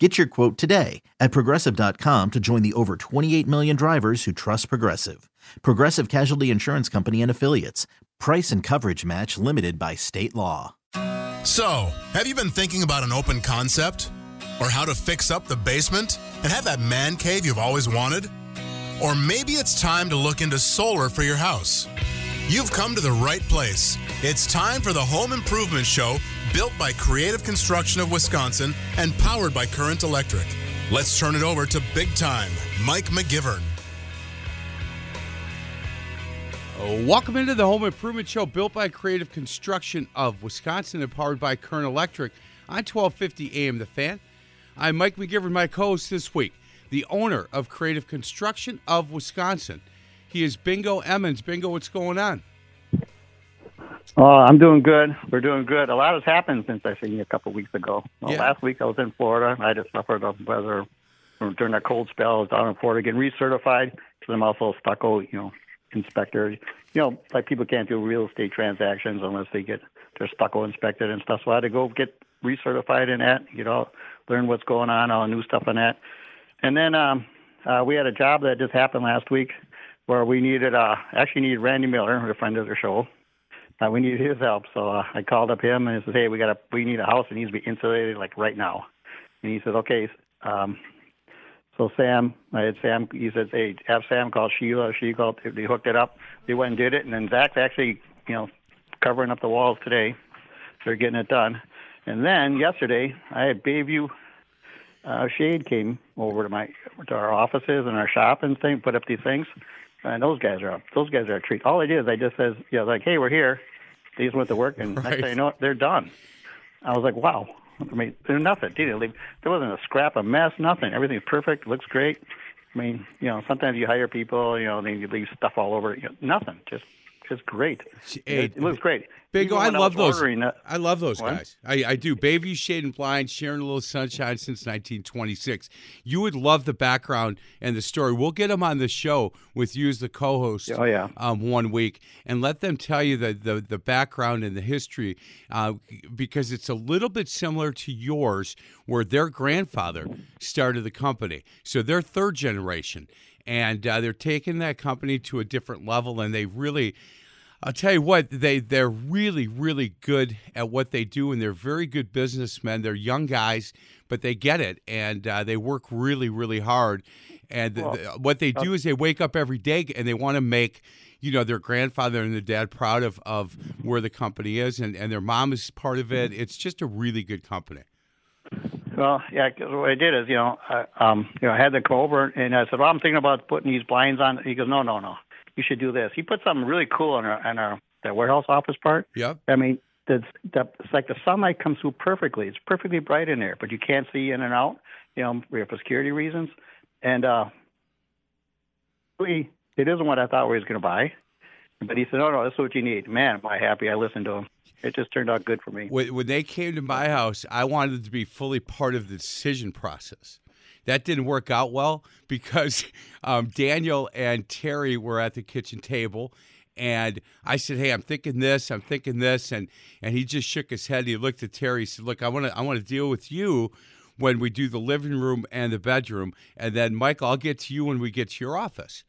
Get your quote today at progressive.com to join the over 28 million drivers who trust Progressive. Progressive Casualty Insurance Company and Affiliates. Price and coverage match limited by state law. So, have you been thinking about an open concept? Or how to fix up the basement and have that man cave you've always wanted? Or maybe it's time to look into solar for your house. You've come to the right place. It's time for the Home Improvement Show, built by Creative Construction of Wisconsin and powered by Current Electric. Let's turn it over to Big Time, Mike McGivern. Welcome into the Home Improvement Show, built by Creative Construction of Wisconsin and powered by Current Electric on 1250 AM The Fan. I'm Mike McGivern, my co-host this week, the owner of Creative Construction of Wisconsin. He is Bingo Emmons. Bingo, what's going on? Oh, I'm doing good. We're doing good. A lot has happened since I seen you a couple of weeks ago. Well, Yeah. Last week I was in Florida. I just suffered a weather during that cold spell. I was down in Florida getting recertified because I'm also a stucco, you know, inspector. You know, like people can't do real estate transactions unless they get their stucco inspected and stuff. So I had to go get recertified in that. You know, learn what's going on, all the new stuff on that. And then um, uh, we had a job that just happened last week where we needed uh, actually needed Randy Miller, a friend of the show. Uh, we needed his help, so uh, I called up him and he said, "Hey, we got a we need a house that needs to be insulated like right now." And he said, "Okay." Um, so Sam, I had Sam. He said, "Hey, have Sam call Sheila." She called. They hooked it up. They went and did it, and then Zach's actually, you know, covering up the walls today. They're getting it done. And then yesterday, I had Bayview uh, Shade came over to my to our offices and our shop and thing, put up these things, and those guys are up. Those guys are a treat. All they do is they just says, yeah, like, hey, we're here. They just went to work, and Right. next thing you know, what, they're done. I was like, wow. I mean, there's nothing. They didn't leave. There wasn't a scrap of mess. Nothing. Everything's perfect. Looks great. I mean, you know, sometimes you hire people, you know, and then you leave stuff all over. You know, nothing. Just, just great. Hey, it, it looks great. Bingo, I love was those. ordering that- I love those guys. I, I do. Bayview Shade and Blind, sharing a little sunshine since 1926. You would love the background and the story. We'll get them on the show with you as the co-host. Oh, yeah. Um, one week and let them tell you the the, the background and the history, uh, because it's a little bit similar to yours, where their grandfather started the company. So they're third generation, and uh, they're taking that company to a different level, and they really. I'll tell you what, they they're really really good at what they do, and they're very good businessmen. They're young guys, but they get it, and uh, they work really really hard. And th- th- what they do is they wake up every day and they want to make you know their grandfather and their dad proud of of where the company is, and and their mom is part of it. It's just a really good company. Well, yeah, 'cause what I did is, you know, I, um, you know, I had come over and I said, "Well, I'm thinking about putting these blinds on." He goes, "No, no, no, you should do this." He put something really cool on our on our that warehouse office part. Yep. I mean, it's, the, it's like the sunlight comes through perfectly. It's perfectly bright in there, but you can't see in and out, you know, for security reasons. And uh, really, it isn't what I thought we was going to buy. But he said, "No, no, this is what you need." Man, am I happy I listened to him. It just turned out good for me. When, they came to my house, I wanted to be fully part of the decision process. That didn't work out well because um, Daniel and Terry were at the kitchen table, and I said, "Hey, I'm thinking this, I'm thinking this," and and he just shook his head. He looked at Terry. He said, "Look, I want to I want to deal with you." When we do the living room and the bedroom, and then Mike, I'll get to you when we get to your office.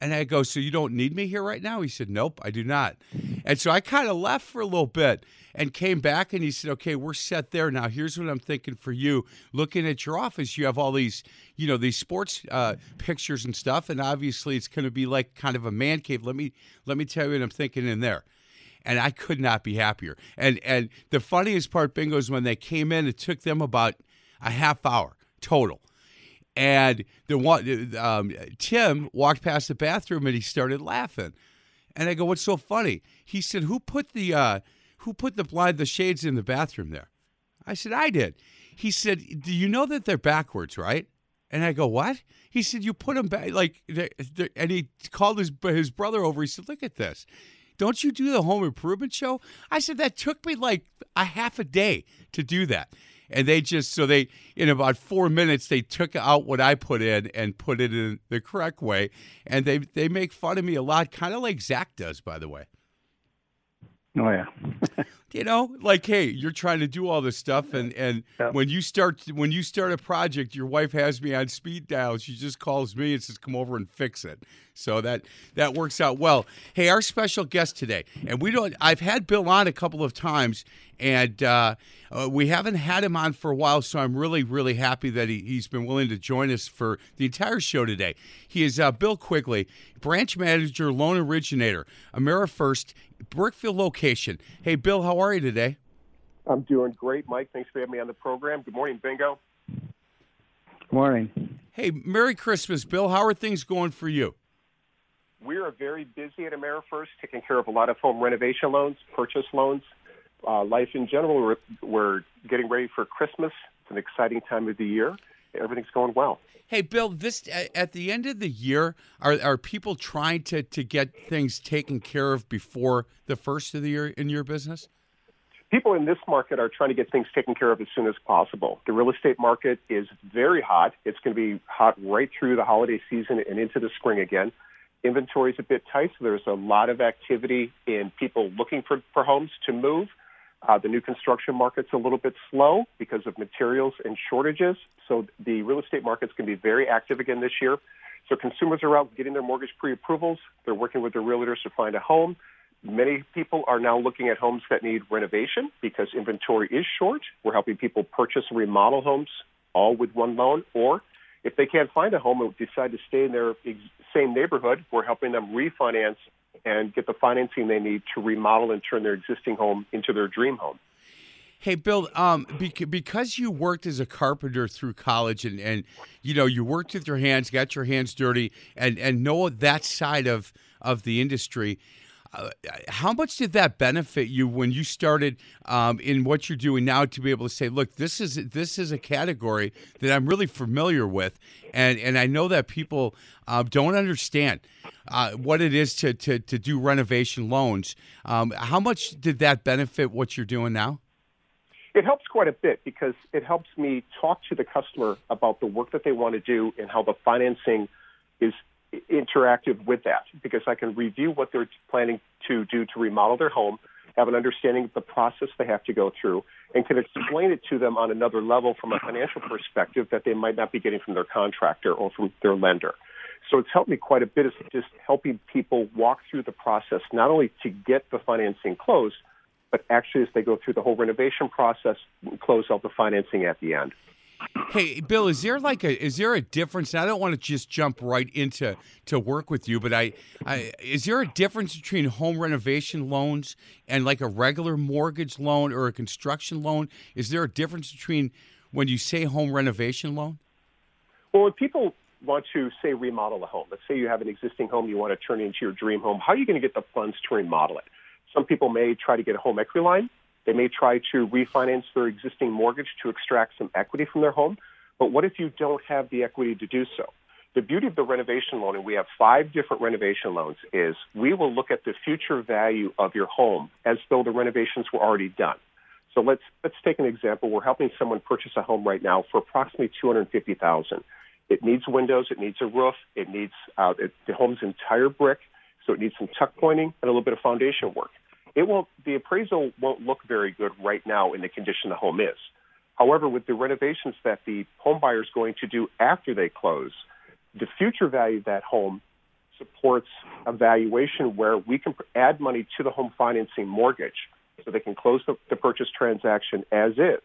And I go, So you don't need me here right now? He said, Nope, I do not. And so I kind of left for a little bit and came back and he said, Okay, we're set there. Now here's what I'm thinking for you. Looking at your office, you have all these, you know, these sports uh, pictures and stuff, and obviously it's going to be like kind of a man cave. Let me let me tell you what I'm thinking in there. And I could not be happier. And and the funniest part, bingo, is when they came in, it took them about a half hour total. And the one, um, Tim walked past the bathroom and he started laughing. And I go, "What's so funny?" He said, "Who put the uh, who put the blind the shades in the bathroom there?" I said, "I did." He said, "Do you know that they're backwards, right?" And I go, "What?" He said, "You put them back like," they're, they're, and he called his his brother over. He said, "Look at this." don't you do the home improvement show? I said, that took me like a half a day to do that. And they just, so they, in about four minutes, they took out what I put in and put it in the correct way. And they, they make fun of me a lot, kind of like Zach does, by the way. Oh yeah. you know, like hey, you're trying to do all this stuff, and and Yeah. when you start when you start a project, your wife has me on speed dial. She just calls me and says, "Come over and fix it." So that that works out well. Hey, our special guest today, and we don't. I've had Bill on a couple of times, and uh, uh, we haven't had him on for a while. So I'm really really happy that he, he's been willing to join us for the entire show today. He is uh, Bill Quigley, branch manager, loan originator, AmeriFirst, Brookfield location. Hey, Bill, how are you today? I'm doing great, Mike. Thanks for having me on the program. Good morning, Bingo. Good morning. Hey, Merry Christmas, Bill. How are things going for you? We are very busy at AmeriFirst, taking care of a lot of home renovation loans, purchase loans, uh, life in general. We're, we're getting ready for Christmas. It's an exciting time of the year. Everything's going well. Hey, Bill. This at the end of the year, are are people trying to to get things taken care of before the first of the year in your business? People in this market are trying to get things taken care of as soon as possible. The real estate market is very hot. It's going to be hot right through the holiday season and into the spring again. Inventory is a bit tight, so there's a lot of activity in people looking for, for homes to move. Uh, the new construction market's a little bit slow because of materials and shortages. So the real estate market's going to be very active again this year. So consumers are out getting their mortgage pre-approvals. They're working with their realtors to find a home. Many people are now looking at homes that need renovation because inventory is short. We're helping people purchase and remodel homes all with one loan. Or if they can't find a home and decide to stay in their ex- same neighborhood, we're helping them refinance and get the financing they need to remodel and turn their existing home into their dream home. Hey, Bill, um, because you worked as a carpenter through college and, and you know you worked with your hands, got your hands dirty, and, and know that side of of the industry. Uh, how much did that benefit you when you started um, in what you're doing now to be able to say, look, this is this is a category that I'm really familiar with, and and I know that people uh, don't understand uh, what it is to, to to do renovation loans. Um, how much did that benefit what you're doing now? It helps quite a bit because it helps me talk to the customer about the work that they want to do and how the financing is interactive with that because I can review what they're planning to do to remodel their home, have an understanding of the process they have to go through, and can explain it to them on another level from a financial perspective that they might not be getting from their contractor or from their lender. So it's helped me quite a bit is just helping people walk through the process, not only to get the financing closed, but actually as they go through the whole renovation process, close out the financing at the end. Hey, Bill, is there like a is there a difference? I don't want to just jump right into to work with you, but I, I is there a difference between home renovation loans and like a regular mortgage loan or a construction loan? Is there a difference between when you say home renovation loan? Well, when people want to say remodel a home, let's say you have an existing home you want to turn into your dream home, how are you going to get the funds to remodel it? Some people may try to get a home equity line. They may try to refinance their existing mortgage to extract some equity from their home. But what if you don't have the equity to do so? The beauty of the renovation loan, and we have five different renovation loans, is we will look at the future value of your home as though the renovations were already done. So let's let's take an example. We're helping someone purchase a home right now for approximately two hundred fifty thousand. It needs windows, it needs a roof, it needs uh, it, the home's entire brick, so it needs some tuck pointing and a little bit of foundation work. It won't the appraisal won't look very good right now in the condition the home is. However, with the renovations that the home buyer is going to do after they close, the future value of that home supports a valuation where we can add money to the home financing mortgage so they can close the, the purchase transaction as is.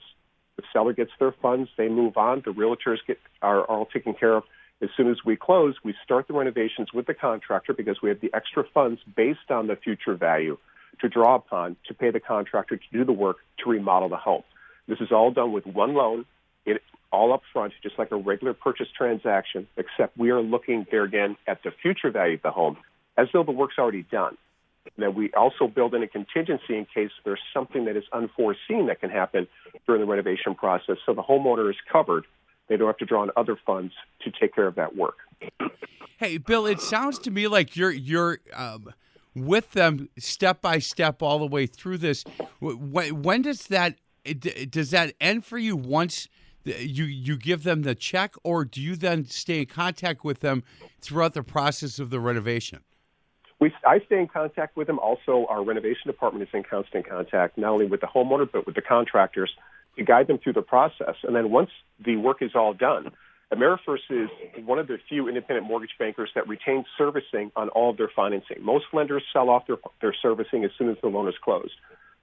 The seller gets their funds, they move on, the realtors get are, are all taken care of. As soon as we close, we start the renovations with the contractor because we have the extra funds based on the future value to draw upon to pay the contractor to do the work to remodel the home. This is all done with one loan, it all up front, just like a regular purchase transaction, except we are looking there again at the future value of the home as though the work's already done. And then we also build in a contingency in case there's something that is unforeseen that can happen during the renovation process. So the homeowner is covered. They don't have to draw on other funds to take care of that work. Hey, Bill, it sounds to me like you're you're um, with them step by step all the way through this. When, when does that does that end for you once you you give them the check, or do you then stay in contact with them throughout the process of the renovation? We, I stay in contact with them. Also, our renovation department is in constant contact, not only with the homeowner, but with the contractors to guide them through the process. And then once the work is all done, AmeriFirst is one of the few independent mortgage bankers that retain servicing on all of their financing. Most lenders sell off their, their servicing as soon as the loan is closed.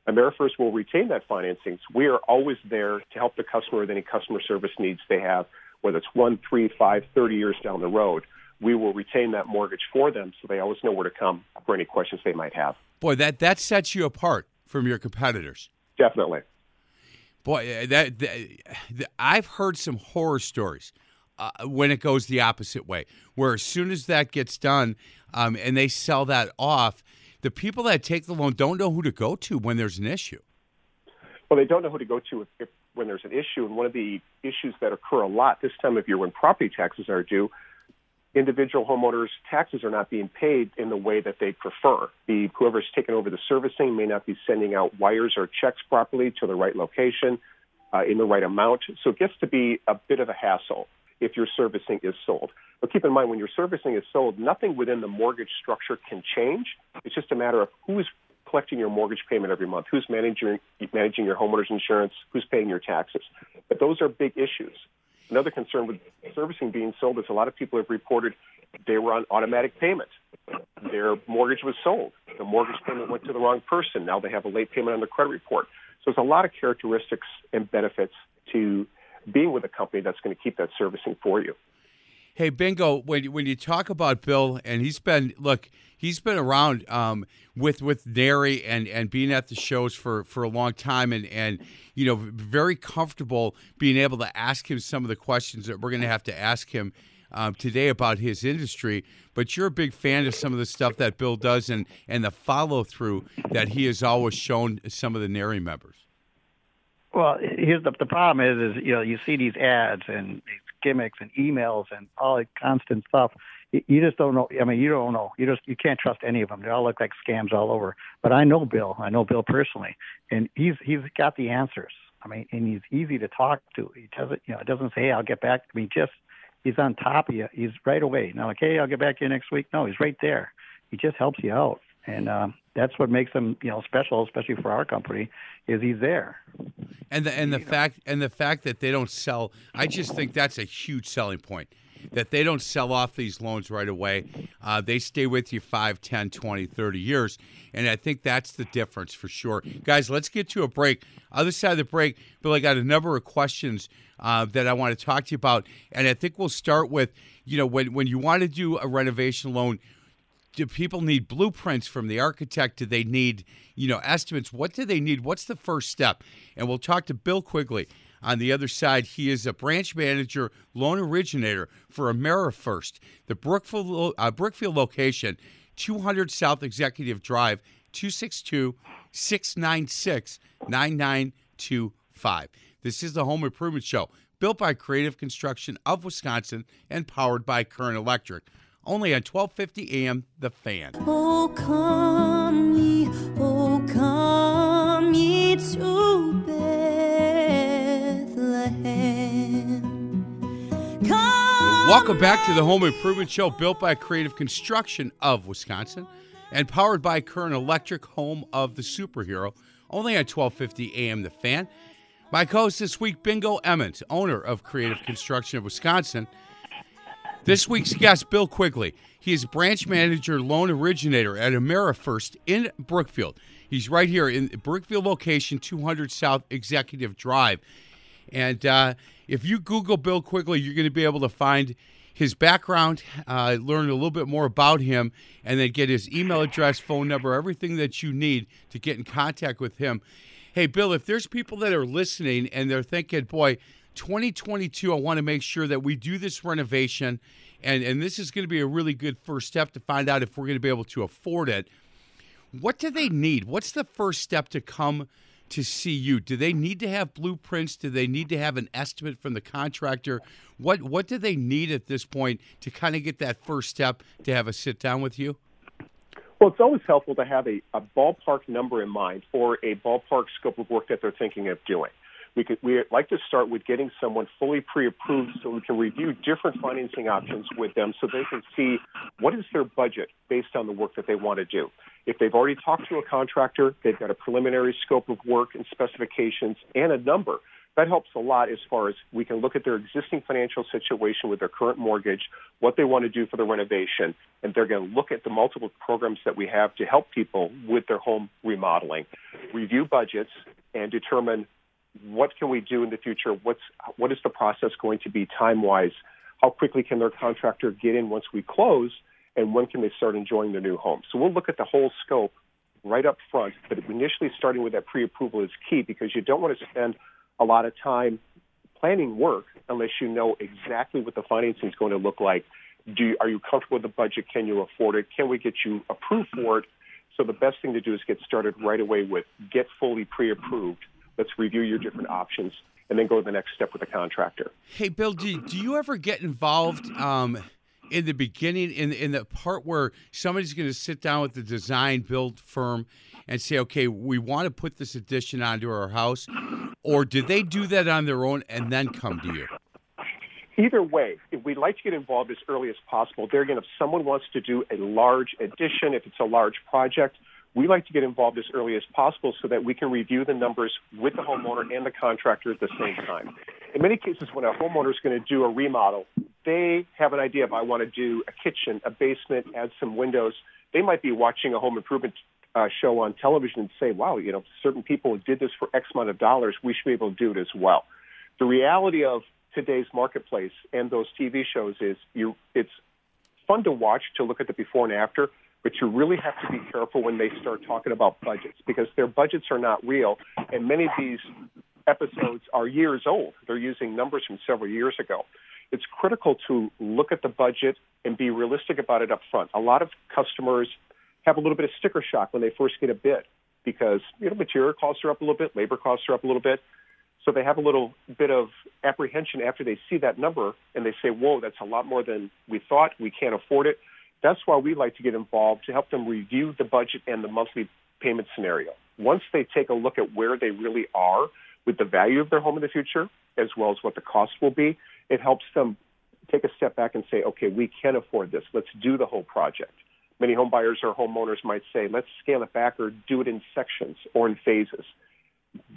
AmeriFirst will retain that financing. So we are always there to help the customer with any customer service needs they have, whether it's one, three, five, thirty years down the road. We will retain that mortgage for them so they always know where to come for any questions they might have. Boy, that, that sets you apart from your competitors. Definitely. Boy, uh, that, that I've heard some horror stories uh, when it goes the opposite way, where as soon as that gets done um, and they sell that off, the people that take the loan don't know who to go to when there's an issue. Well, they don't know who to go to if, if, when there's an issue. And one of the issues that occur a lot this time of year when property taxes are due, individual homeowners' taxes are not being paid in the way that they prefer. The whoever's taken over the servicing may not be sending out wires or checks properly to the right location uh, in the right amount. So it gets to be a bit of a hassle if your servicing is sold. But keep in mind, when your servicing is sold, nothing within the mortgage structure can change. It's just a matter of who's collecting your mortgage payment every month, who's managing, managing your homeowner's insurance, who's paying your taxes. But those are big issues. Another concern with servicing being sold is a lot of people have reported they were on automatic payment. Their mortgage was sold. The mortgage payment went to the wrong person. Now they have a late payment on their credit report. So there's a lot of characteristics and benefits to being with a company that's going to keep that servicing for you. Hey, Bingo, when when you talk about Bill, and he's been look, he's been around um, with with NARI and and being at the shows for for a long time, and and you know very comfortable being able to ask him some of the questions that we're going to have to ask him um, today about his industry. But you're a big fan of some of the stuff that Bill does, and and the follow through that he has always shown some of the NARI members. Well, here's the the problem is is you know you see these ads and these gimmicks and emails and all the constant stuff. You just don't know. I mean, you don't know. You just you can't trust any of them. They all look like scams all over. But I know Bill. I know Bill personally, and he's he's got the answers. I mean, and he's easy to talk to. He doesn't, you know, it doesn't say, "Hey, I'll get back." I mean, just he's on top of you. He's right away. Now, like, "Hey, I'll get back to you next week." No, he's right there. He just helps you out and um, that's what makes him you know special, especially for our company, is he's there. And the and the you fact know. and the fact that they don't sell, I just think that's a huge selling point. That they don't sell off these loans right away. Uh, they stay with you 5, 10, 20, 30 years. And I think that's the difference for sure. Guys, let's get to a break. Other side of the break, Bill, I got a number of questions uh, that I want to talk to you about. And I think we'll start with, you know, when, when you want to do a renovation loan, do people need blueprints from the architect? Do they need, you know, estimates? What do they need? What's the first step? And we'll talk to Bill Quigley on the other side. He is a branch manager, loan originator for AmeriFirst, the Brookfield, uh, Brookfield location, 200 South Executive Drive, 262 696 9925. This is the Home Improvement Show, built by Creative Construction of Wisconsin and powered by Current Electric only at 1250 AM The Fan. Oh, come ye, oh, come ye to Bethlehem. Come Welcome back to the Home Improvement Show, built by Creative Construction of Wisconsin and powered by Current Electric, home of the superhero, only at 1250 AM The Fan. My co-host this week, Bingo Emmons, owner of Creative Construction of Wisconsin, this week's guest, Bill Quigley. He is branch manager, loan originator at AmeriFirst in Brookfield. He's right here in Brookfield location, 200 South Executive Drive. And uh, if you Google Bill Quigley, you're going to be able to find his background, uh, learn a little bit more about him, and then get his email address, phone number, everything that you need to get in contact with him. Hey, Bill, if there's people that are listening and they're thinking, boy, 2022, I want to make sure that we do this renovation, and, and this is going to be a really good first step to find out if we're going to be able to afford it. What do they need? What's the first step to come to see you? Do they need to have blueprints? Do they need to have an estimate from the contractor? What what do they need at this point to kind of get that first step to have a sit down with you? Well, it's always helpful to have a, a ballpark number in mind or a ballpark scope of work that they're thinking of doing. We could we like to start with getting someone fully pre-approved so we can review different financing options with them so they can see what is their budget based on the work that they want to do. If they've already talked to a contractor, they've got a preliminary scope of work and specifications and a number that helps a lot as far as we can look at their existing financial situation with their current mortgage, what they want to do for the renovation, and they're going to look at the multiple programs that we have to help people with their home remodeling, review budgets, and determine what can we do in the future? What's what is the process going to be time wise? How quickly can their contractor get in once we close, and when can they start enjoying their new home? So we'll look at the whole scope right up front, but initially starting with that pre-approval is key because you don't want to spend a lot of time planning work unless you know exactly what the financing is going to look like. Do are you comfortable with the budget? Can you afford it? Can we get you approved for it? So the best thing to do is get started right away with get fully pre-approved. Let's review your different options and then go to the next step with the contractor. Hey, Bill, do, do you ever get involved um, in the beginning, in, in the part where somebody's going to sit down with the design build firm and say, okay, we want to put this addition onto our house? Or did they do that on their own and then come to you? Either way, if we'd like to get involved as early as possible, there again, if someone wants to do a large addition, if it's a large project, we like to get involved as early as possible so that we can review the numbers with the homeowner and the contractor at the same time. In many cases, when a homeowner is going to do a remodel, they have an idea of I want to do a kitchen, a basement, add some windows. They might be watching a home improvement uh, show on television and say, wow, you know, certain people did this for X amount of dollars. We should be able to do it as well. The reality of today's marketplace and those TV shows is you, it's fun to watch to look at the before and after, but you really have to be careful when they start talking about budgets because their budgets are not real. And many of these episodes are years old. They're using numbers from several years ago. It's critical to look at the budget and be realistic about it up front. A lot of customers have a little bit of sticker shock when they first get a bid because you know material costs are up a little bit, labor costs are up a little bit. So they have a little bit of apprehension after they see that number and they say, "Whoa, that's a lot more than we thought. We can't afford it." That's why we like to get involved to help them review the budget and the monthly payment scenario. Once they take a look at where they really are with the value of their home in the future, as well as what the cost will be, it helps them take a step back and say, okay, we can afford this. Let's do the whole project. Many home buyers or homeowners might say, let's scale it back or do it in sections or in phases.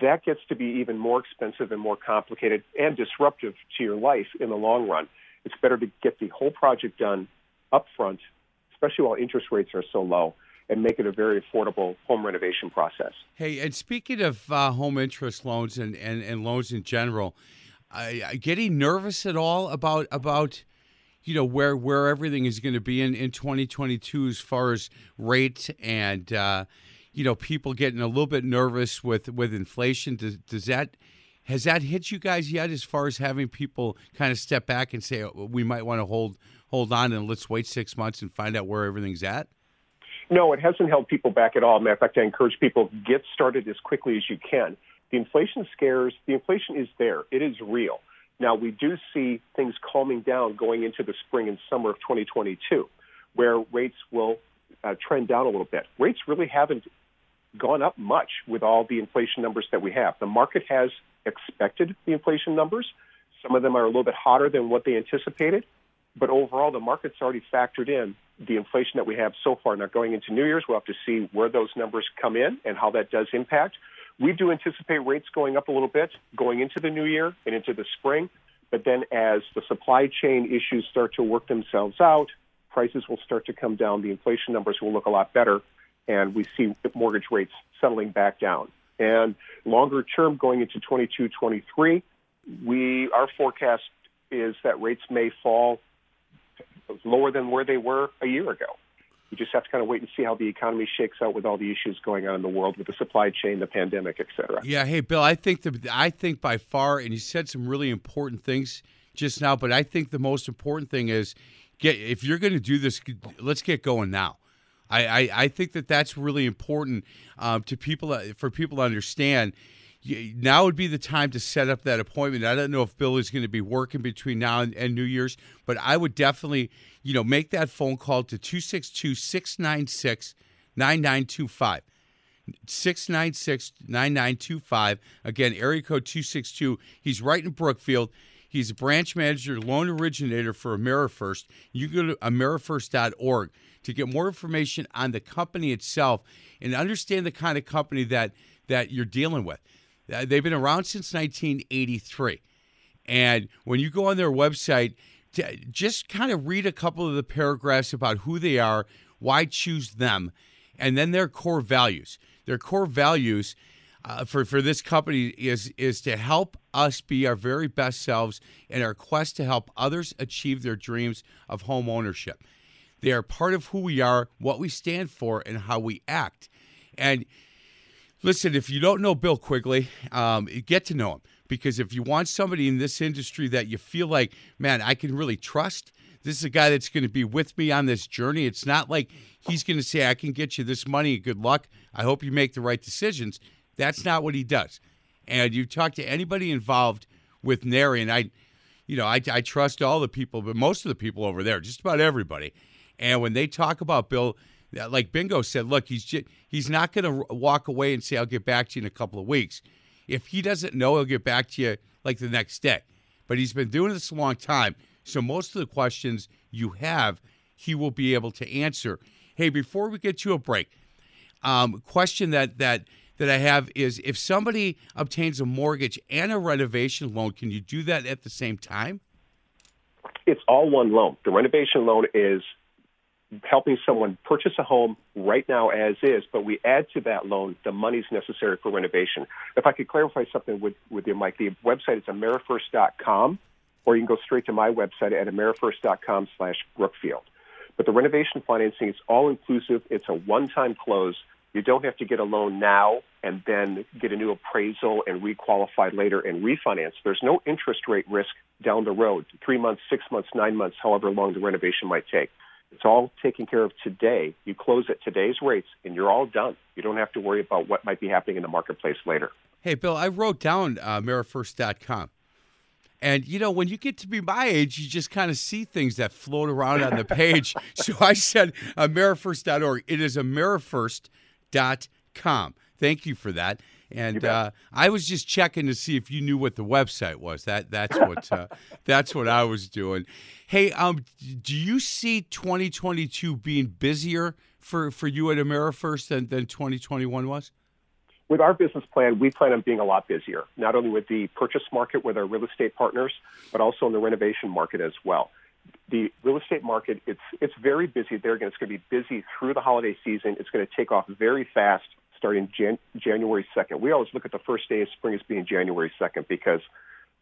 That gets to be even more expensive and more complicated and disruptive to your life in the long run. It's better to get the whole project done upfront, especially while interest rates are so low, and make it a very affordable home renovation process. Hey, and speaking of uh, home interest loans and, and, and loans in general, I, getting nervous at all about about you know where where everything is going to be in in 2022 as far as rate and uh, you know people getting a little bit nervous with with inflation does, does that has that hit you guys yet as far as having people kind of step back and say oh, we might want to hold hold on and let's wait six months and find out where everything's at no it hasn't held people back at all. Matter of fact i encourage people to get started as quickly as you can. The inflation scares the inflation is there. It is real. Now, we do see things calming down going into the spring and summer of 2022, where rates will uh, trend down a little bit. Rates really haven't gone up much with all the inflation numbers that we have. The market has expected the inflation numbers. Some of them are a little bit hotter than what they anticipated, but overall, the market's already factored in the inflation that we have so far. Now, going into New Year's, we'll have to see where those numbers come in and how that does impact. We do anticipate rates going up a little bit going into the new year and into the spring. But then as the supply chain issues start to work themselves out, prices will start to come down. The inflation numbers will look a lot better. And we see mortgage rates settling back down. And longer term, going into 22, 23, we, our forecast is that rates may fall lower than where they were a year ago. We just have to kind of wait and see how the economy shakes out with all the issues going on in the world with the supply chain, the pandemic, et cetera. Yeah. Hey, Bill, I think the I think by far, and you said some really important things just now, but I think the most important thing is get if you're going to do this, let's get going now. I, I, I think that that's really important um, to people uh, for people to understand now would be the time to set up that appointment. I don't know if Bill is going to be working between now and, and, New Year's, but I would definitely, you know, make that phone call to 262 696 9925. 696 9925. Again, area code 262. He's right in Brookfield. He's a branch manager, loan originator for AmeriFirst. You go to amerifirst.org to get more information on the company itself and understand the kind of company that, that you're dealing with. Uh, they've been around since 1983. And when you go on their website, just kind of read a couple of the paragraphs about who they are, why choose them, and then their core values. Their core values uh, for for this company is is to help us be our very best selves in our quest to help others achieve their dreams of home ownership. They are part of who we are, what we stand for, and how we act. And listen, if you don't know Bill Quigley, um, get to know him because if you want somebody in this industry that you feel like, man, I can really trust, this is a guy that's going to be with me on this journey. It's not like he's going to say, I can get you this money. Good luck. I hope you make the right decisions. That's not what he does. And you talk to anybody involved with NARI, and I, you know, I, I trust all the people, but most of the people over there, just about everybody. And when they talk about Bill, like Bingo said, look, he's just, he's not going to walk away and say, I'll get back to you in a couple of weeks. If he doesn't know, he'll get back to you like the next day. But he's been doing this a long time. So most of the questions you have, he will be able to answer. Hey, before we get to a break, um, question that that that I have is if somebody obtains a mortgage and a renovation loan, can you do that at the same time? It's all one loan. The renovation loan is helping someone purchase a home right now as is, but we add to that loan the monies necessary for renovation. If I could clarify something with, with you, Mike, the website is amerifirst.com, or you can go straight to my website at amerifirst.com slash Brookfield. But the renovation financing is all inclusive. It's a one-time close. You don't have to get a loan now and then get a new appraisal and requalify later and refinance. There's no interest rate risk down the road, three months, six months, nine months, however long the renovation might take. It's all taken care of today. You close at today's rates, and you're all done. You don't have to worry about what might be happening in the marketplace later. Hey, Bill, I wrote down uh, AmeriFirst.com. And, you know, when you get to be my age, you just kind of see things that float around on the page. so I said AmeriFirst.org. It is AmeriFirst.com. Thank you for that. And uh, I was just checking to see if you knew what the website was. That that's what uh, that's what I was doing. Hey, um, do you see 2022 being busier for, for you at AmeriFirst than, than 2021 was? With our business plan, we plan on being a lot busier, not only with the purchase market with our real estate partners, but also in the renovation market as well. The real estate market, it's, it's very busy there. Again, it's going to be busy through the holiday season. It's going to take off very fast starting Jan- January 2nd. We always look at the first day of spring as being January 2nd because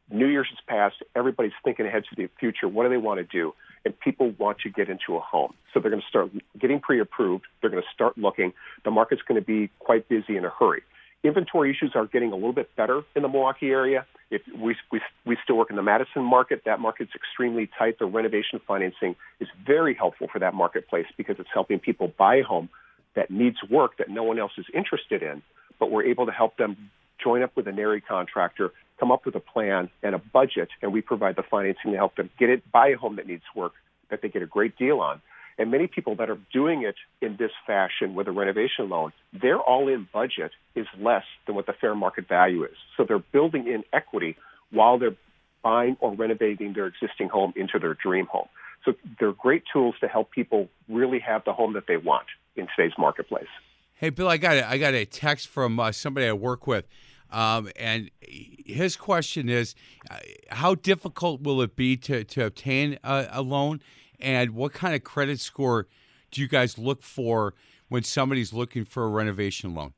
New Year's has passed. Everybody's thinking ahead to the future. What do they want to do? And people want to get into a home. So they're going to start getting pre approved. They're going to start looking. The market's going to be quite busy in a hurry. Inventory issues are getting a little bit better in the Milwaukee area. If we, we, we still work in the Madison market, that market's extremely tight. The renovation financing is very helpful for that marketplace because it's helping people buy a home that needs work that no one else is interested in, but we're able to help them join up with a NARI contractor, come up with a plan and a budget, and we provide the financing to help them get it, buy a home that needs work that they get a great deal on. And many people that are doing it in this fashion with a renovation loan, their all-in budget is less than what the fair market value is. So they're building in equity while they're buying or renovating their existing home into their dream home. So they're great tools to help people really have the home that they want in today's marketplace. Hey, Bill, I got a, I got a text from uh, somebody I work with, um, and his question is, uh, how difficult will it be to to obtain a, a, loan, and what kind of credit score do you guys look for when somebody's looking for a renovation loan?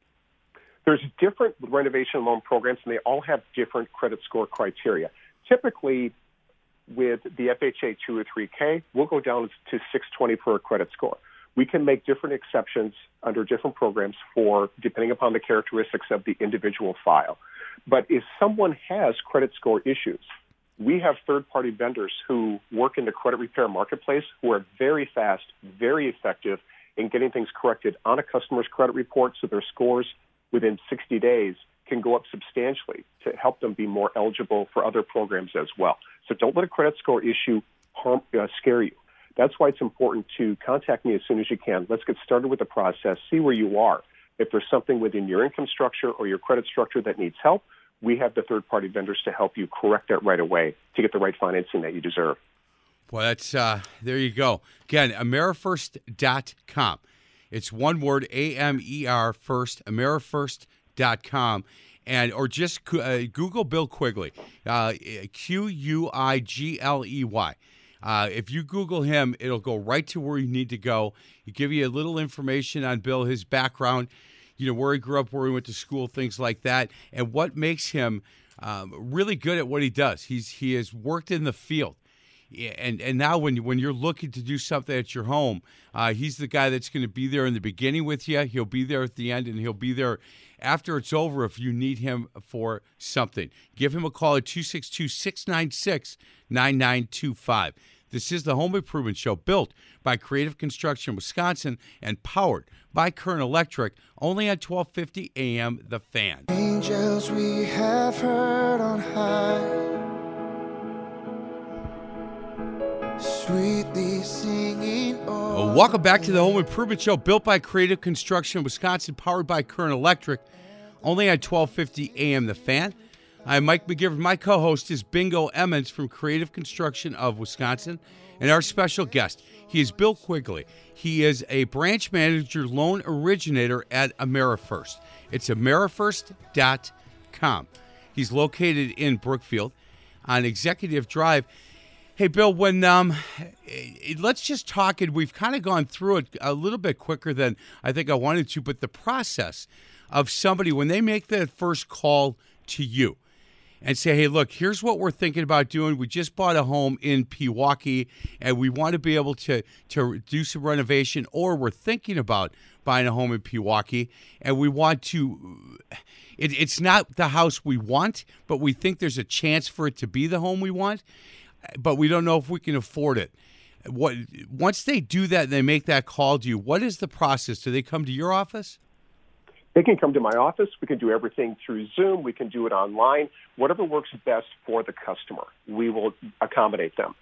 There's different renovation loan programs, and they all have different credit score criteria. Typically, with the FHA 203K, we'll go down to 620 for a credit score we can make different exceptions under different programs for depending upon the characteristics of the individual file. But if someone has credit score issues, we have third party vendors who work in the credit repair marketplace who are very fast, very effective in getting things corrected on a customer's credit report so their scores within 60 days can go up substantially to help them be more eligible for other programs as well. So don't let a credit score issue harm, uh, scare you That's why it's important to contact me as soon as you can. Let's get started with the process, see where you are. If there's something within your income structure or your credit structure that needs help, we have the third party vendors to help you correct that right away to get the right financing that you deserve. Well, that's uh, there you go. Again, AmeriFirst.com. It's one word, A M E R first, AmeriFirst.com. And or just uh, Google Bill Quigley, uh, Q U I G L E Y. Uh, if you Google him, it'll go right to where you need to go. He give you a little information on Bill, his background, you know, where he grew up, where he went to school, things like that, and what makes him um, really good at what he does. He's he has worked in the field and and now when when you're looking to do something at your home, uh, he's the guy that's going to be there in the beginning with you. He'll be there at the end, and he'll be there after it's over if you need him for something. Give him a call at 262 696 9925. This is the Home Improvement Show built by Creative Construction Wisconsin and powered by Current Electric, only at 1250 AM The Fan. Angels we have heard on high Sweetly singing. Oh. Welcome back to the Home Improvement Show, built by Creative Construction Wisconsin, powered by Current Electric, only at 12:50 a.m. The Fan. I'm Mike McGivern. My co-host is Bingo Emmons from Creative Construction of Wisconsin, and our special guest, he is Bill Quigley. He is a branch manager, loan originator at AmeriFirst. It's AmeriFirst.com. He's located in Brookfield on Executive Drive. Hey, Bill, when um, let's just talk, and we've kind of gone through it a little bit quicker than I think I wanted to, but the process of somebody when they make that first call to you and say, hey, look, here's what we're thinking about doing. We just bought a home in Pewaukee, and we want to be able to, to do some renovation, or we're thinking about buying a home in Pewaukee, and we want to. It, it's not the house we want, but we think there's a chance for it to be the home we want but we don't know if we can afford it. What once they do that, and they make that call to you. What is the process? Do they come to your office? They can come to my office. We can do everything through Zoom. We can do it online. Whatever works best for the customer, we will accommodate them.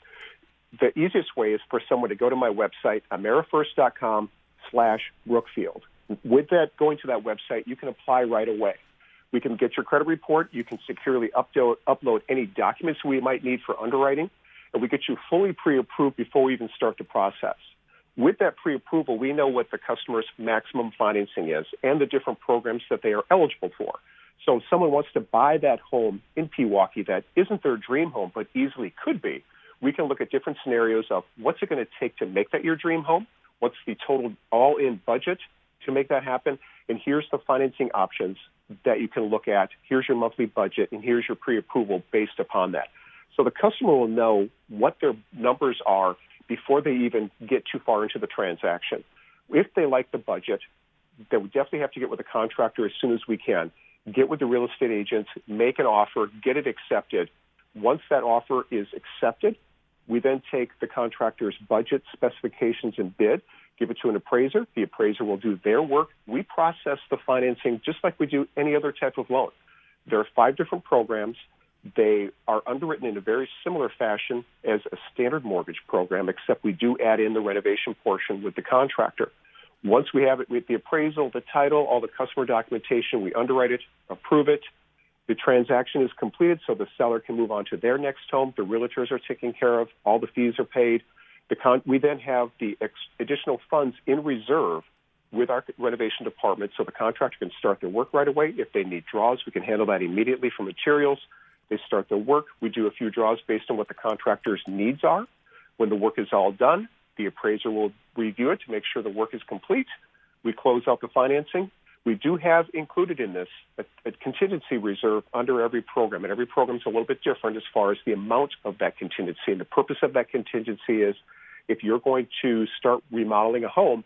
The easiest way is for someone to go to my website, amerifirst.com slash Brookfield. With that, going to that website, you can apply right away. We can get your credit report. You can securely upload, upload any documents we might need for underwriting, and we get you fully pre-approved before we even start the process. With that pre-approval, we know what the customer's maximum financing is and the different programs that they are eligible for. So if someone wants to buy that home in Pewaukee that isn't their dream home but easily could be, we can look at different scenarios of what's it going to take to make that your dream home, what's the total all-in budget to make that happen, and here's the financing options that you can look at. Here's your monthly budget, and here's your pre-approval based upon that. So the customer will know what their numbers are before they even get too far into the transaction. If they like the budget, they would definitely have to get with the contractor as soon as we can. Get with the real estate agents, make an offer, get it accepted. Once that offer is accepted, we then take the contractor's budget specifications and bid give it to an appraiser. The appraiser will do their work. We process the financing just like we do any other type of loan. There are five different programs. They are underwritten in a very similar fashion as a standard mortgage program, except we do add in the renovation portion with the contractor. Once we have it with the appraisal, the title, all the customer documentation, we underwrite it, approve it. The transaction is completed so the seller can move on to their next home. The realtors are taken care of. All the fees are paid. The con- we then have the ex- additional funds in reserve with our renovation department so the contractor can start their work right away. If they need draws, we can handle that immediately for materials. They start their work. We do a few draws based on what the contractor's needs are. When the work is all done, the appraiser will review it to make sure the work is complete. We close out the financing. We do have included in this a, a contingency reserve under every program, and every program is a little bit different as far as the amount of that contingency. And the purpose of that contingency is if you're going to start remodeling a home,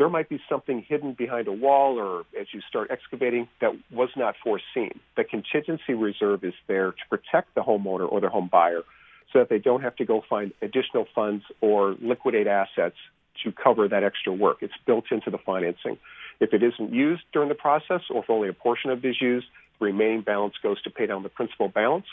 there might be something hidden behind a wall or as you start excavating that was not foreseen. The contingency reserve is there to protect the homeowner or the home buyer so that they don't have to go find additional funds or liquidate assets to cover that extra work. It's built into the financing. If it isn't used during the process or if only a portion of it is used, the remaining balance goes to pay down the principal balance.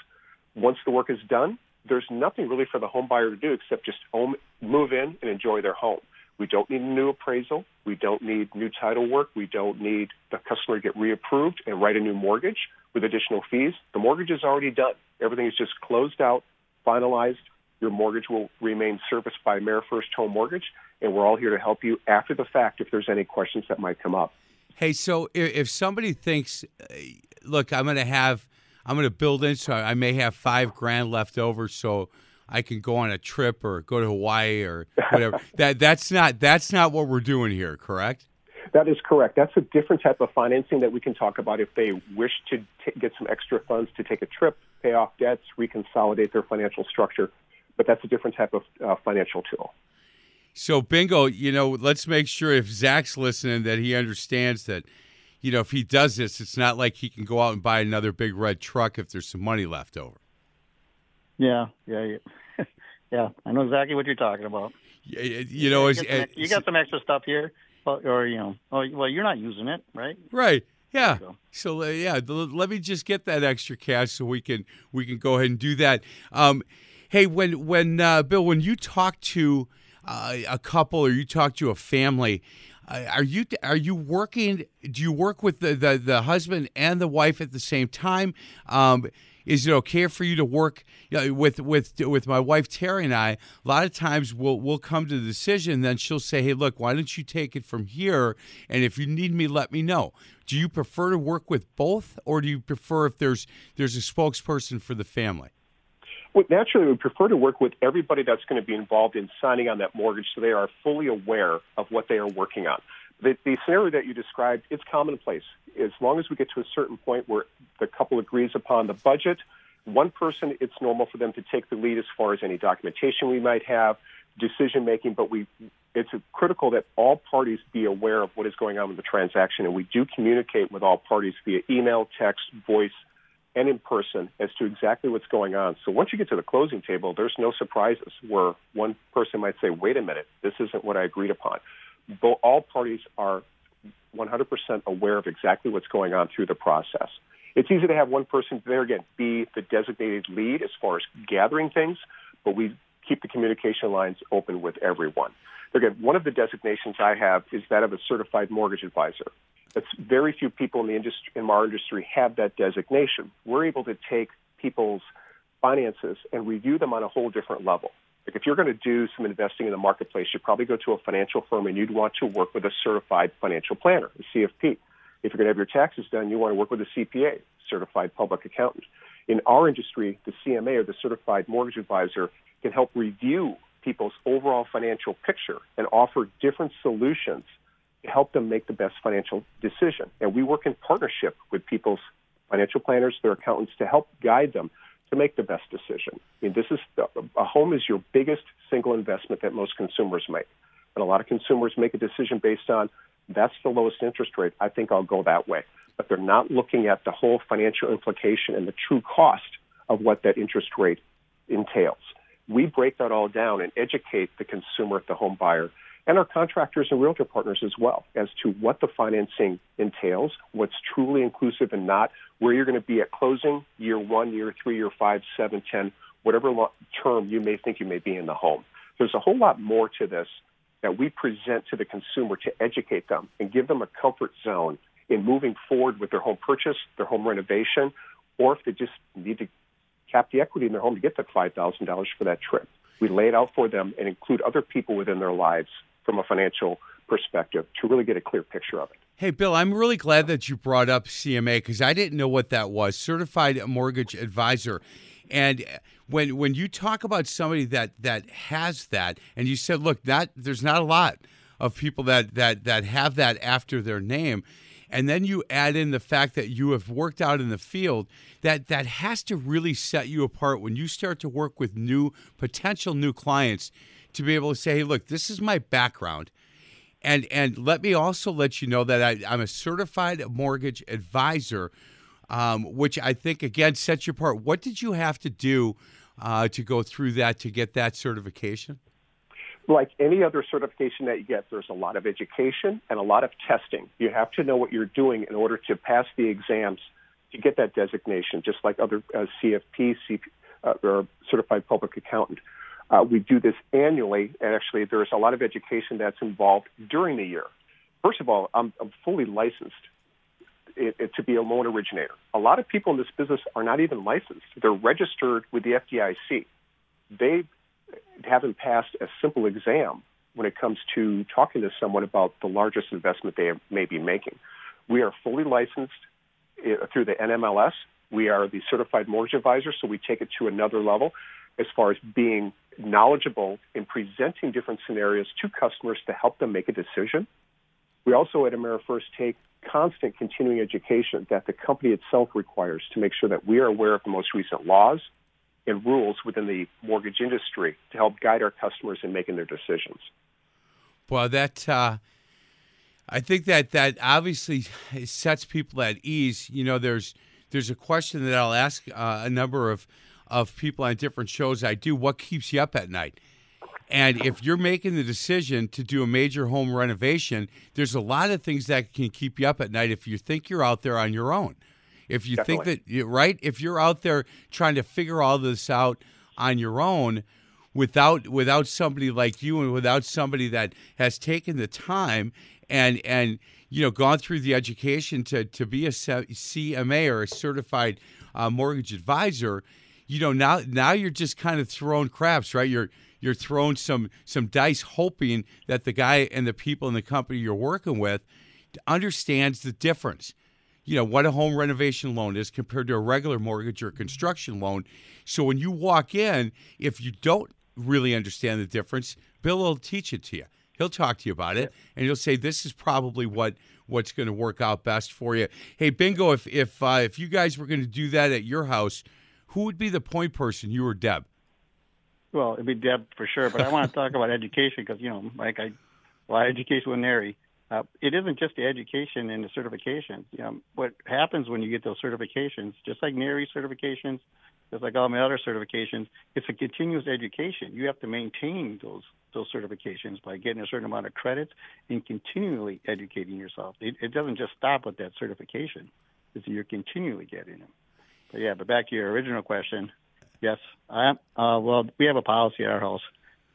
Once the work is done, there's nothing really for the home buyer to do except just own, move in and enjoy their home. We don't need a new appraisal. We don't need new title work. We don't need the customer to get reapproved and write a new mortgage with additional fees. The mortgage is already done. Everything is just closed out, finalized. Your mortgage will remain serviced by AmeriFirst Home Mortgage, and we're all here to help you after the fact if there's any questions that might come up. Hey, so if, if somebody thinks, uh, look, I'm going to have, I'm going to build in, so I may have five grand left over, so I can go on a trip or go to Hawaii or whatever. that that's not that's not what we're doing here, correct? That is correct. That's a different type of financing that we can talk about if they wish to t- get some extra funds to take a trip, pay off debts, reconsolidate their financial structure. But that's a different type of uh, financial tool. So, bingo, you know, let's make sure if Zach's listening that he understands that, you know, if he does this, it's not like he can go out and buy another big red truck if there's some money left over. Yeah, yeah, yeah. I know exactly what you're talking about. You know, you, got some, you got some extra stuff here, or you know, oh, well, you're not using it, right? Right. Yeah. So uh, yeah, let me just get that extra cash so we can we can go ahead and do that. Um, hey, when when uh, Bill, when you talk to uh, a couple or you talk to a family, uh, are you are you working? Do you work with the, the, the husband and the wife at the same time? Um, is it okay for you to work you know, with with with my wife Terry and I? A lot of times we'll we'll come to the decision, then she'll say, "Hey, look, why don't you take it from here? And if you need me, let me know." Do you prefer to work with both, or do you prefer if there's there's a spokesperson for the family? Well, naturally, we prefer to work with everybody that's going to be involved in signing on that mortgage, so they are fully aware of what they are working on. The, the scenario that you described, it's commonplace. As long as we get to a certain point where the couple agrees upon the budget, one person, it's normal for them to take the lead as far as any documentation we might have, decision making, but we, it's critical that all parties be aware of what is going on with the transaction, and we do communicate with all parties via email, text, voice, and in person as to exactly what's going on. So once you get to the closing table, there's no surprises where one person might say, wait a minute, this isn't what I agreed upon all parties are 100% aware of exactly what's going on through the process. It's easy to have one person there again be the designated lead as far as gathering things, but we keep the communication lines open with everyone. Again, one of the designations I have is that of a certified mortgage advisor. That's very few people in the industry in our industry have that designation. We're able to take people's finances and review them on a whole different level. Like if you're going to do some investing in the marketplace, you probably go to a financial firm and you'd want to work with a certified financial planner, a CFP. If you're going to have your taxes done, you want to work with a CPA, certified public accountant. In our industry, the CMA or the certified mortgage advisor can help review people's overall financial picture and offer different solutions to help them make the best financial decision. And we work in partnership with people's financial planners, their accountants to help guide them to make the best decision. I mean, this is a home is your biggest single investment that most consumers make, and a lot of consumers make a decision based on that's the lowest interest rate. I think I'll go that way, but they're not looking at the whole financial implication and the true cost of what that interest rate entails. We break that all down and educate the consumer, the home buyer, and our contractors and realtor partners as well as to what the financing entails, what's truly inclusive and not, where you're going to be at closing, year one, year three, year five, seven, ten, whatever term you may think you may be in the home. There's a whole lot more to this that we present to the consumer to educate them and give them a comfort zone in moving forward with their home purchase, their home renovation, or if they just need to cap the equity in their home to get that $5,000 for that trip. We lay it out for them and include other people within their lives from a financial perspective to really get a clear picture of it. Hey, Bill, I'm really glad that you brought up CMA because I didn't know what that was Certified Mortgage Advisor. And uh, when when you talk about somebody that that has that, and you said, look, that there's not a lot of people that that that have that after their name, and then you add in the fact that you have worked out in the field, that that has to really set you apart when you start to work with new potential new clients to be able to say, hey, look, this is my background. And, and let me also let you know that I, I'm a certified mortgage advisor, um, which I think, again, sets you apart. What did you have to do uh, to go through that to get that certification? Like any other certification that you get, there's a lot of education and a lot of testing. You have to know what you're doing in order to pass the exams to get that designation, just like other uh, CFP, CP, uh, or certified public accountant. Uh, we do this annually, and actually, there's a lot of education that's involved during the year. First of all, I'm, I'm fully licensed it, it, to be a loan originator. A lot of people in this business are not even licensed. They're registered with the FDIC. They haven't passed a simple exam when it comes to talking to someone about the largest investment they may be making. We are fully licensed uh, through the NMLS. We are the certified mortgage advisor, so we take it to another level as far as being knowledgeable in presenting different scenarios to customers to help them make a decision. We also at AmeriFirst take constant continuing education that the company itself requires to make sure that we are aware of the most recent laws and rules within the mortgage industry to help guide our customers in making their decisions. Well, that uh, I think that that obviously sets people at ease. You know, there's there's a question that I'll ask uh, a number of of people on different shows I do. What keeps you up at night? And if you're making the decision to do a major home renovation, there's a lot of things that can keep you up at night if you think you're out there on your own. If you Definitely. think that, right? If you're out there trying to figure all this out on your own without without somebody like you and without somebody that has taken the time and and you know gone through the education to to be a CMA or a certified uh, mortgage advisor, you know now now you're just kind of throwing craps, right? You're you're throwing some some dice, hoping that the guy and the people in the company you're working with understands the difference. You know what a home renovation loan is compared to a regular mortgage or construction loan. So when you walk in, if you don't really understand the difference, Bill will teach it to you. He'll talk to you about it, and he'll say this is probably what what's going to work out best for you. Hey, Bingo, if if uh, if you guys were going to do that at your house, who would be the point person? You or Deb? Well, it'd be Deb for sure, but I want to talk about education because you know, like I, well, education with NARI. Uh, it isn't just the education and the certifications. You know, what happens when you get those certifications, just like NARI certifications, just like all my other certifications, it's a continuous education. You have to maintain those those certifications by getting a certain amount of credits and continually educating yourself. It, it doesn't just stop with that certification; it's you're continually getting them. But yeah, but back to your original question, yes, I. Uh, well, we have a policy at our house.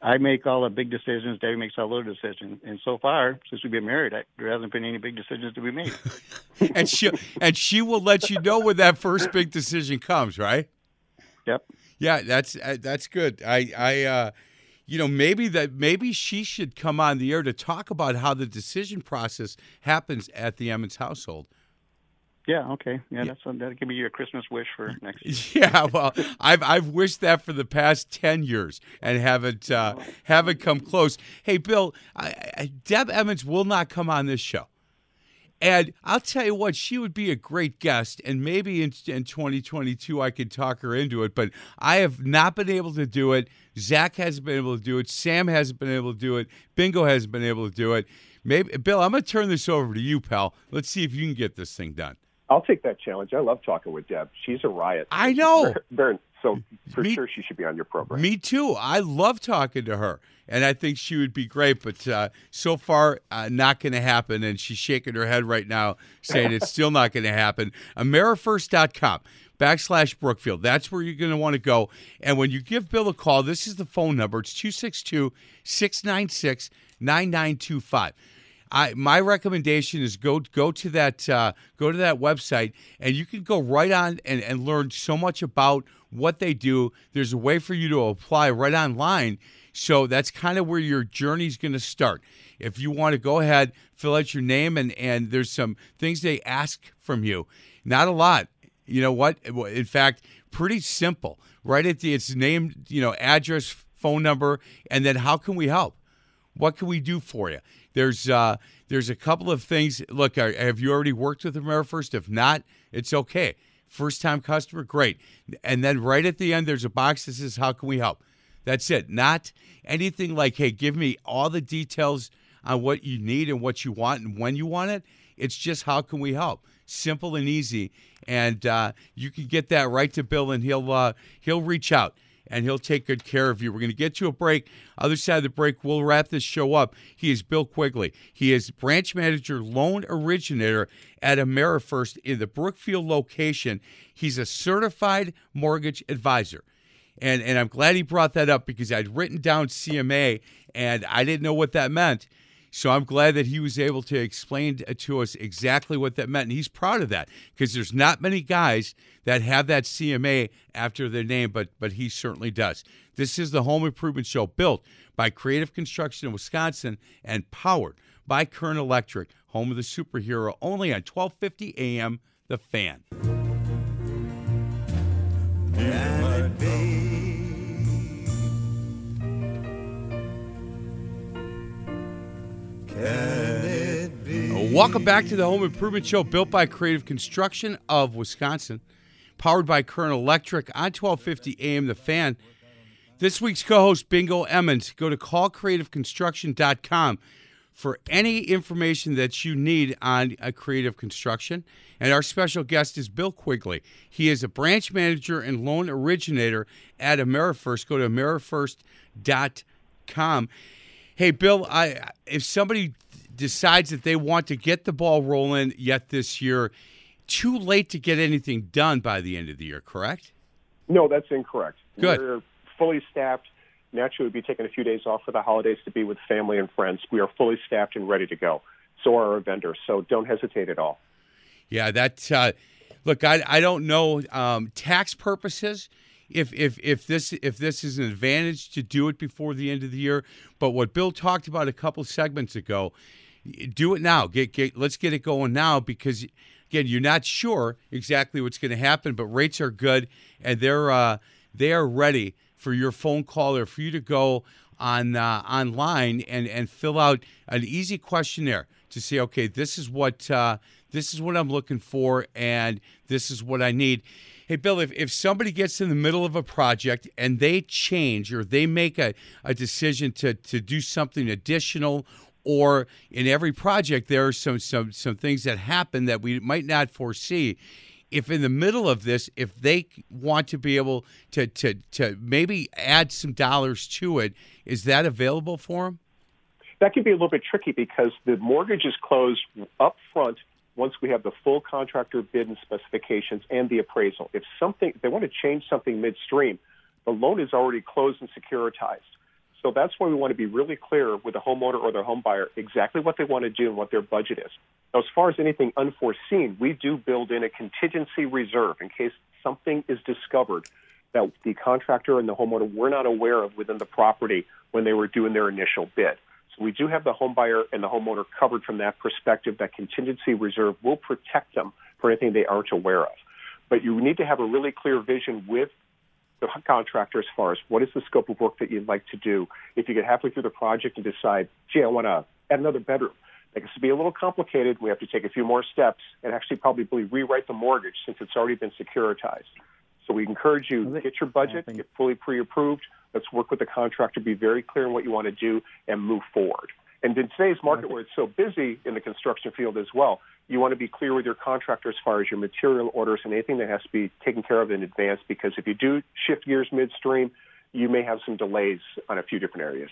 I make all the big decisions. Debbie makes all the little decisions. And so far, since we've been married, I, there hasn't been any big decisions to be made. and she and she will let you know when that first big decision comes, right? Yep. Yeah, that's uh, that's good. I I uh, you know maybe that maybe she should come on the air to talk about how the decision process happens at the Emmons household. Yeah. Okay. Yeah, that's that could be your Christmas wish for next year. Yeah. Well, I've I've wished that for the past ten years and haven't uh, haven't come close. Hey, Bill, I, I, Deb Emmons will not come on this show. And I'll tell you what, she would be a great guest. And maybe in, in 2022, I could talk her into it. But I have not been able to do it. Zach hasn't been able to do it. Sam hasn't been able to do it. Bingo hasn't been able to do it. Maybe, Bill, I'm going to turn this over to you, pal. Let's see if you can get this thing done. I'll take that challenge. I love talking with Deb. She's a riot. I know. Very, so for Me- sure, she should be on your program. Me too. I love talking to her, and I think she would be great. But uh, so far, uh, not going to happen. And she's shaking her head right now, saying it's still not going to happen. AmeriFirst.com backslash Brookfield. That's where you're going to want to go. And when you give Bill a call, this is the phone number. It's 262 696 9925. I, my recommendation is go go to that uh, go to that website and you can go right on and, and learn so much about what they do. There's a way for you to apply right online. So that's kind of where your journey is going to start. If you want to go ahead, fill out your name and and there's some things they ask from you. Not a lot. You know what? In fact, pretty simple. Right at the it's name, you know, address, phone number, and then how can we help? What can we do for you? There's uh, there's a couple of things. Look, are, have you already worked with AmeriFirst? If not, it's okay. First time customer, great. And then right at the end, there's a box that says, "How can we help?" That's it. Not anything like, "Hey, give me all the details on what you need and what you want and when you want it." It's just, "How can we help?" Simple and easy, and uh, you can get that right to Bill, and he'll uh, he'll reach out and he'll take good care of you. We're going to get to a break. Other side of the break, we'll wrap this show up. He is Bill Quigley. He is branch manager, loan originator at AmeriFirst in the Brookfield location. He's a certified mortgage advisor. And and I'm glad he brought that up because I'd written down CMA and I didn't know what that meant. So I'm glad that he was able to explain uh, to us exactly what that meant. And he's proud of that because there's not many guys that have that CMA after their name, but but he certainly does. This is the Home Improvement Show built by Creative Construction in Wisconsin and powered by Current Electric, home of the superhero, only on 1250 AM The Fan. Welcome back to the Home Improvement Show, built by Creative Construction of Wisconsin, powered by Current Electric on 1250 AM The Fan. This week's co-host Bingo Emmons. Go to callcreativeconstruction.com for any information that you need on a creative construction. And our special guest is Bill Quigley. He is a branch manager and loan originator at AmeriFirst. Go to amerifirst.com. Hey, Bill, I if somebody decides that they want to get the ball rolling yet this year, too late to get anything done by the end of the year, correct? No, that's incorrect. Good. We're fully staffed. Naturally, we'd be taking a few days off for the holidays to be with family and friends. We are fully staffed and ready to go. So are our vendors. So don't hesitate at all. Yeah, that. Uh, look, I I don't know um, tax purposes. If, if if this if this is an advantage to do it before the end of the year, but what Bill talked about a couple segments ago, do it now. Get get let's get it going now because again, you're not sure exactly what's going to happen, but rates are good and they're uh, they are ready for your phone call or for you to go on uh, online and and fill out an easy questionnaire to say, okay, this is what uh, this is what I'm looking for, and this is what I need. Hey, Bill, if, if somebody gets in the middle of a project and they change or they make a, a decision to, to do something additional, or in every project, there are some, some, some things that happen that we might not foresee if in the middle of this, if they want to be able to to to maybe add some dollars to it, is that available for them? That can be a little bit tricky because the mortgage is closed up front once we have the full contractor bid and specifications and the appraisal. If something if they want to change something midstream, the loan is already closed and securitized. So that's why we want to be really clear with the homeowner or their home buyer exactly what they want to do and what their budget is. Now, as far as anything unforeseen, we do build in a contingency reserve in case something is discovered that the contractor and the homeowner were not aware of within the property when they were doing their initial bid. So we do have the home buyer and the homeowner covered from that perspective. That contingency reserve will protect them for anything they aren't aware of. But you need to have a really clear vision with the contractor as far as what is the scope of work that you'd like to do. If you get halfway through the project and decide, gee, I want to add another bedroom, that gets to be a little complicated. We have to take a few more steps and actually probably rewrite the mortgage since it's already been securitized. So we encourage you get your budget, get fully pre-approved. Let's work with the contractor, be very clear on what you want to do, and move forward. And in today's market, where it's so busy in the construction field as well, you want to be clear with your contractor as far as your material orders and anything that has to be taken care of in advance. Because if you do shift gears midstream, you may have some delays on a few different areas.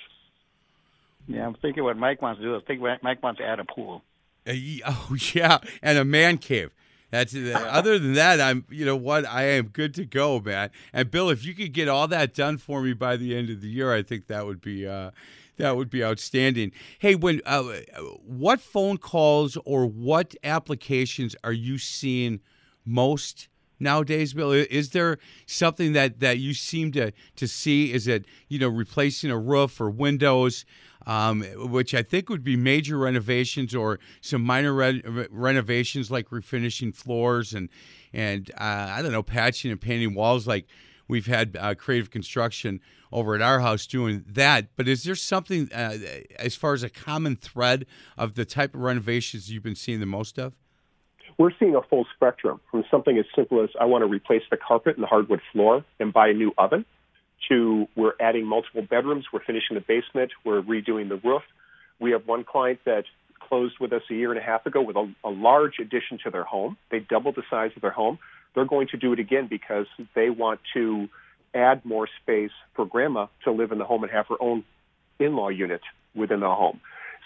Yeah, I'm thinking what Mike wants to do. I think Mike wants to add a pool. Uh, oh yeah, and a man cave. That's other than that, I'm you know what I am good to go, man. And Bill, if you could get all that done for me by the end of the year, I think that would be uh, that would be outstanding. Hey, when uh, what phone calls or what applications are you seeing most nowadays, Bill? Is there something that, that you seem to, to see? Is it you know replacing a roof or windows, um, which I think would be major renovations or some minor re- renovations like refinishing floors and and uh, I don't know patching and painting walls like we've had uh, creative construction over at our house doing that. But is there something uh, as far as a common thread of the type of renovations you've been seeing the most of? We're seeing a full spectrum from something as simple as I want to replace the carpet and the hardwood floor and buy a new oven to we're adding multiple bedrooms, we're finishing the basement, we're redoing the roof. We have one client that closed with us a year and a half ago with a, a large addition to their home. They doubled the size of their home they're going to do it again because they want to add more space for grandma to live in the home and have her own in-law unit within the home.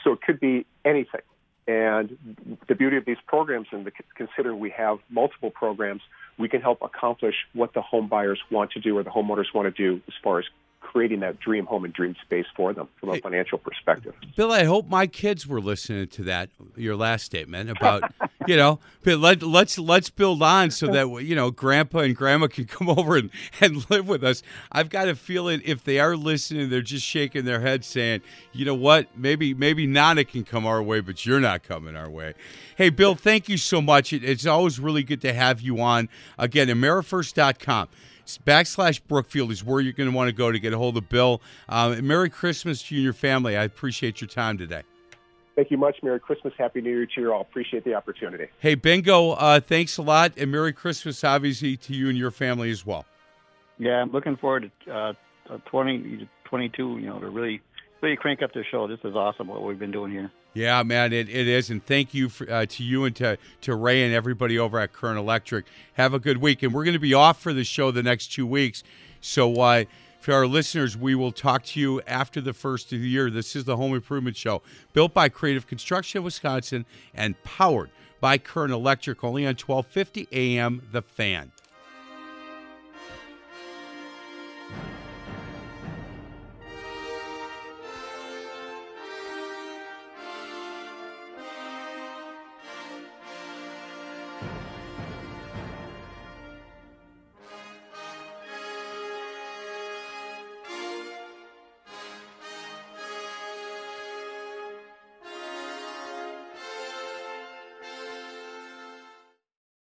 So it could be anything. And the beauty of these programs, and the, consider we have multiple programs, we can help accomplish what the home buyers want to do or the homeowners want to do as far as creating that dream home and dream space for them from a financial perspective. Bill, I hope my kids were listening to that your last statement about you know let let's let's build on so that you know Grandpa and Grandma can come over and, and live with us. I've got a feeling if they are listening, they're just shaking their head, saying, you know what, maybe maybe Nana can come our way, but you're not coming our way. Hey, Bill, thank you so much. It, it's always really good to have you on. Again, AmeriFirst.com backslash Brookfield is where you're going to want to go to get a hold of Bill. Um, Merry Christmas to you and your family. I appreciate your time today. Thank you much. Merry Christmas. Happy New Year to you all. Appreciate the opportunity. Hey, Bingo, uh, thanks a lot. And Merry Christmas, obviously, to you and your family as well. Yeah, I'm looking forward to uh, 20, 22, you know, to really, really crank up the show. This is awesome what we've been doing here. Yeah, man, it, it is, and thank you for, uh, to you and to to Ray and everybody over at Current Electric. Have a good week, and we're going to be off for the show the next two weeks. So, uh, for our listeners, we will talk to you after the first of the year. This is the Home Improvement Show, built by Creative Construction Wisconsin and powered by Current Electric, only on 1250 AM The Fan.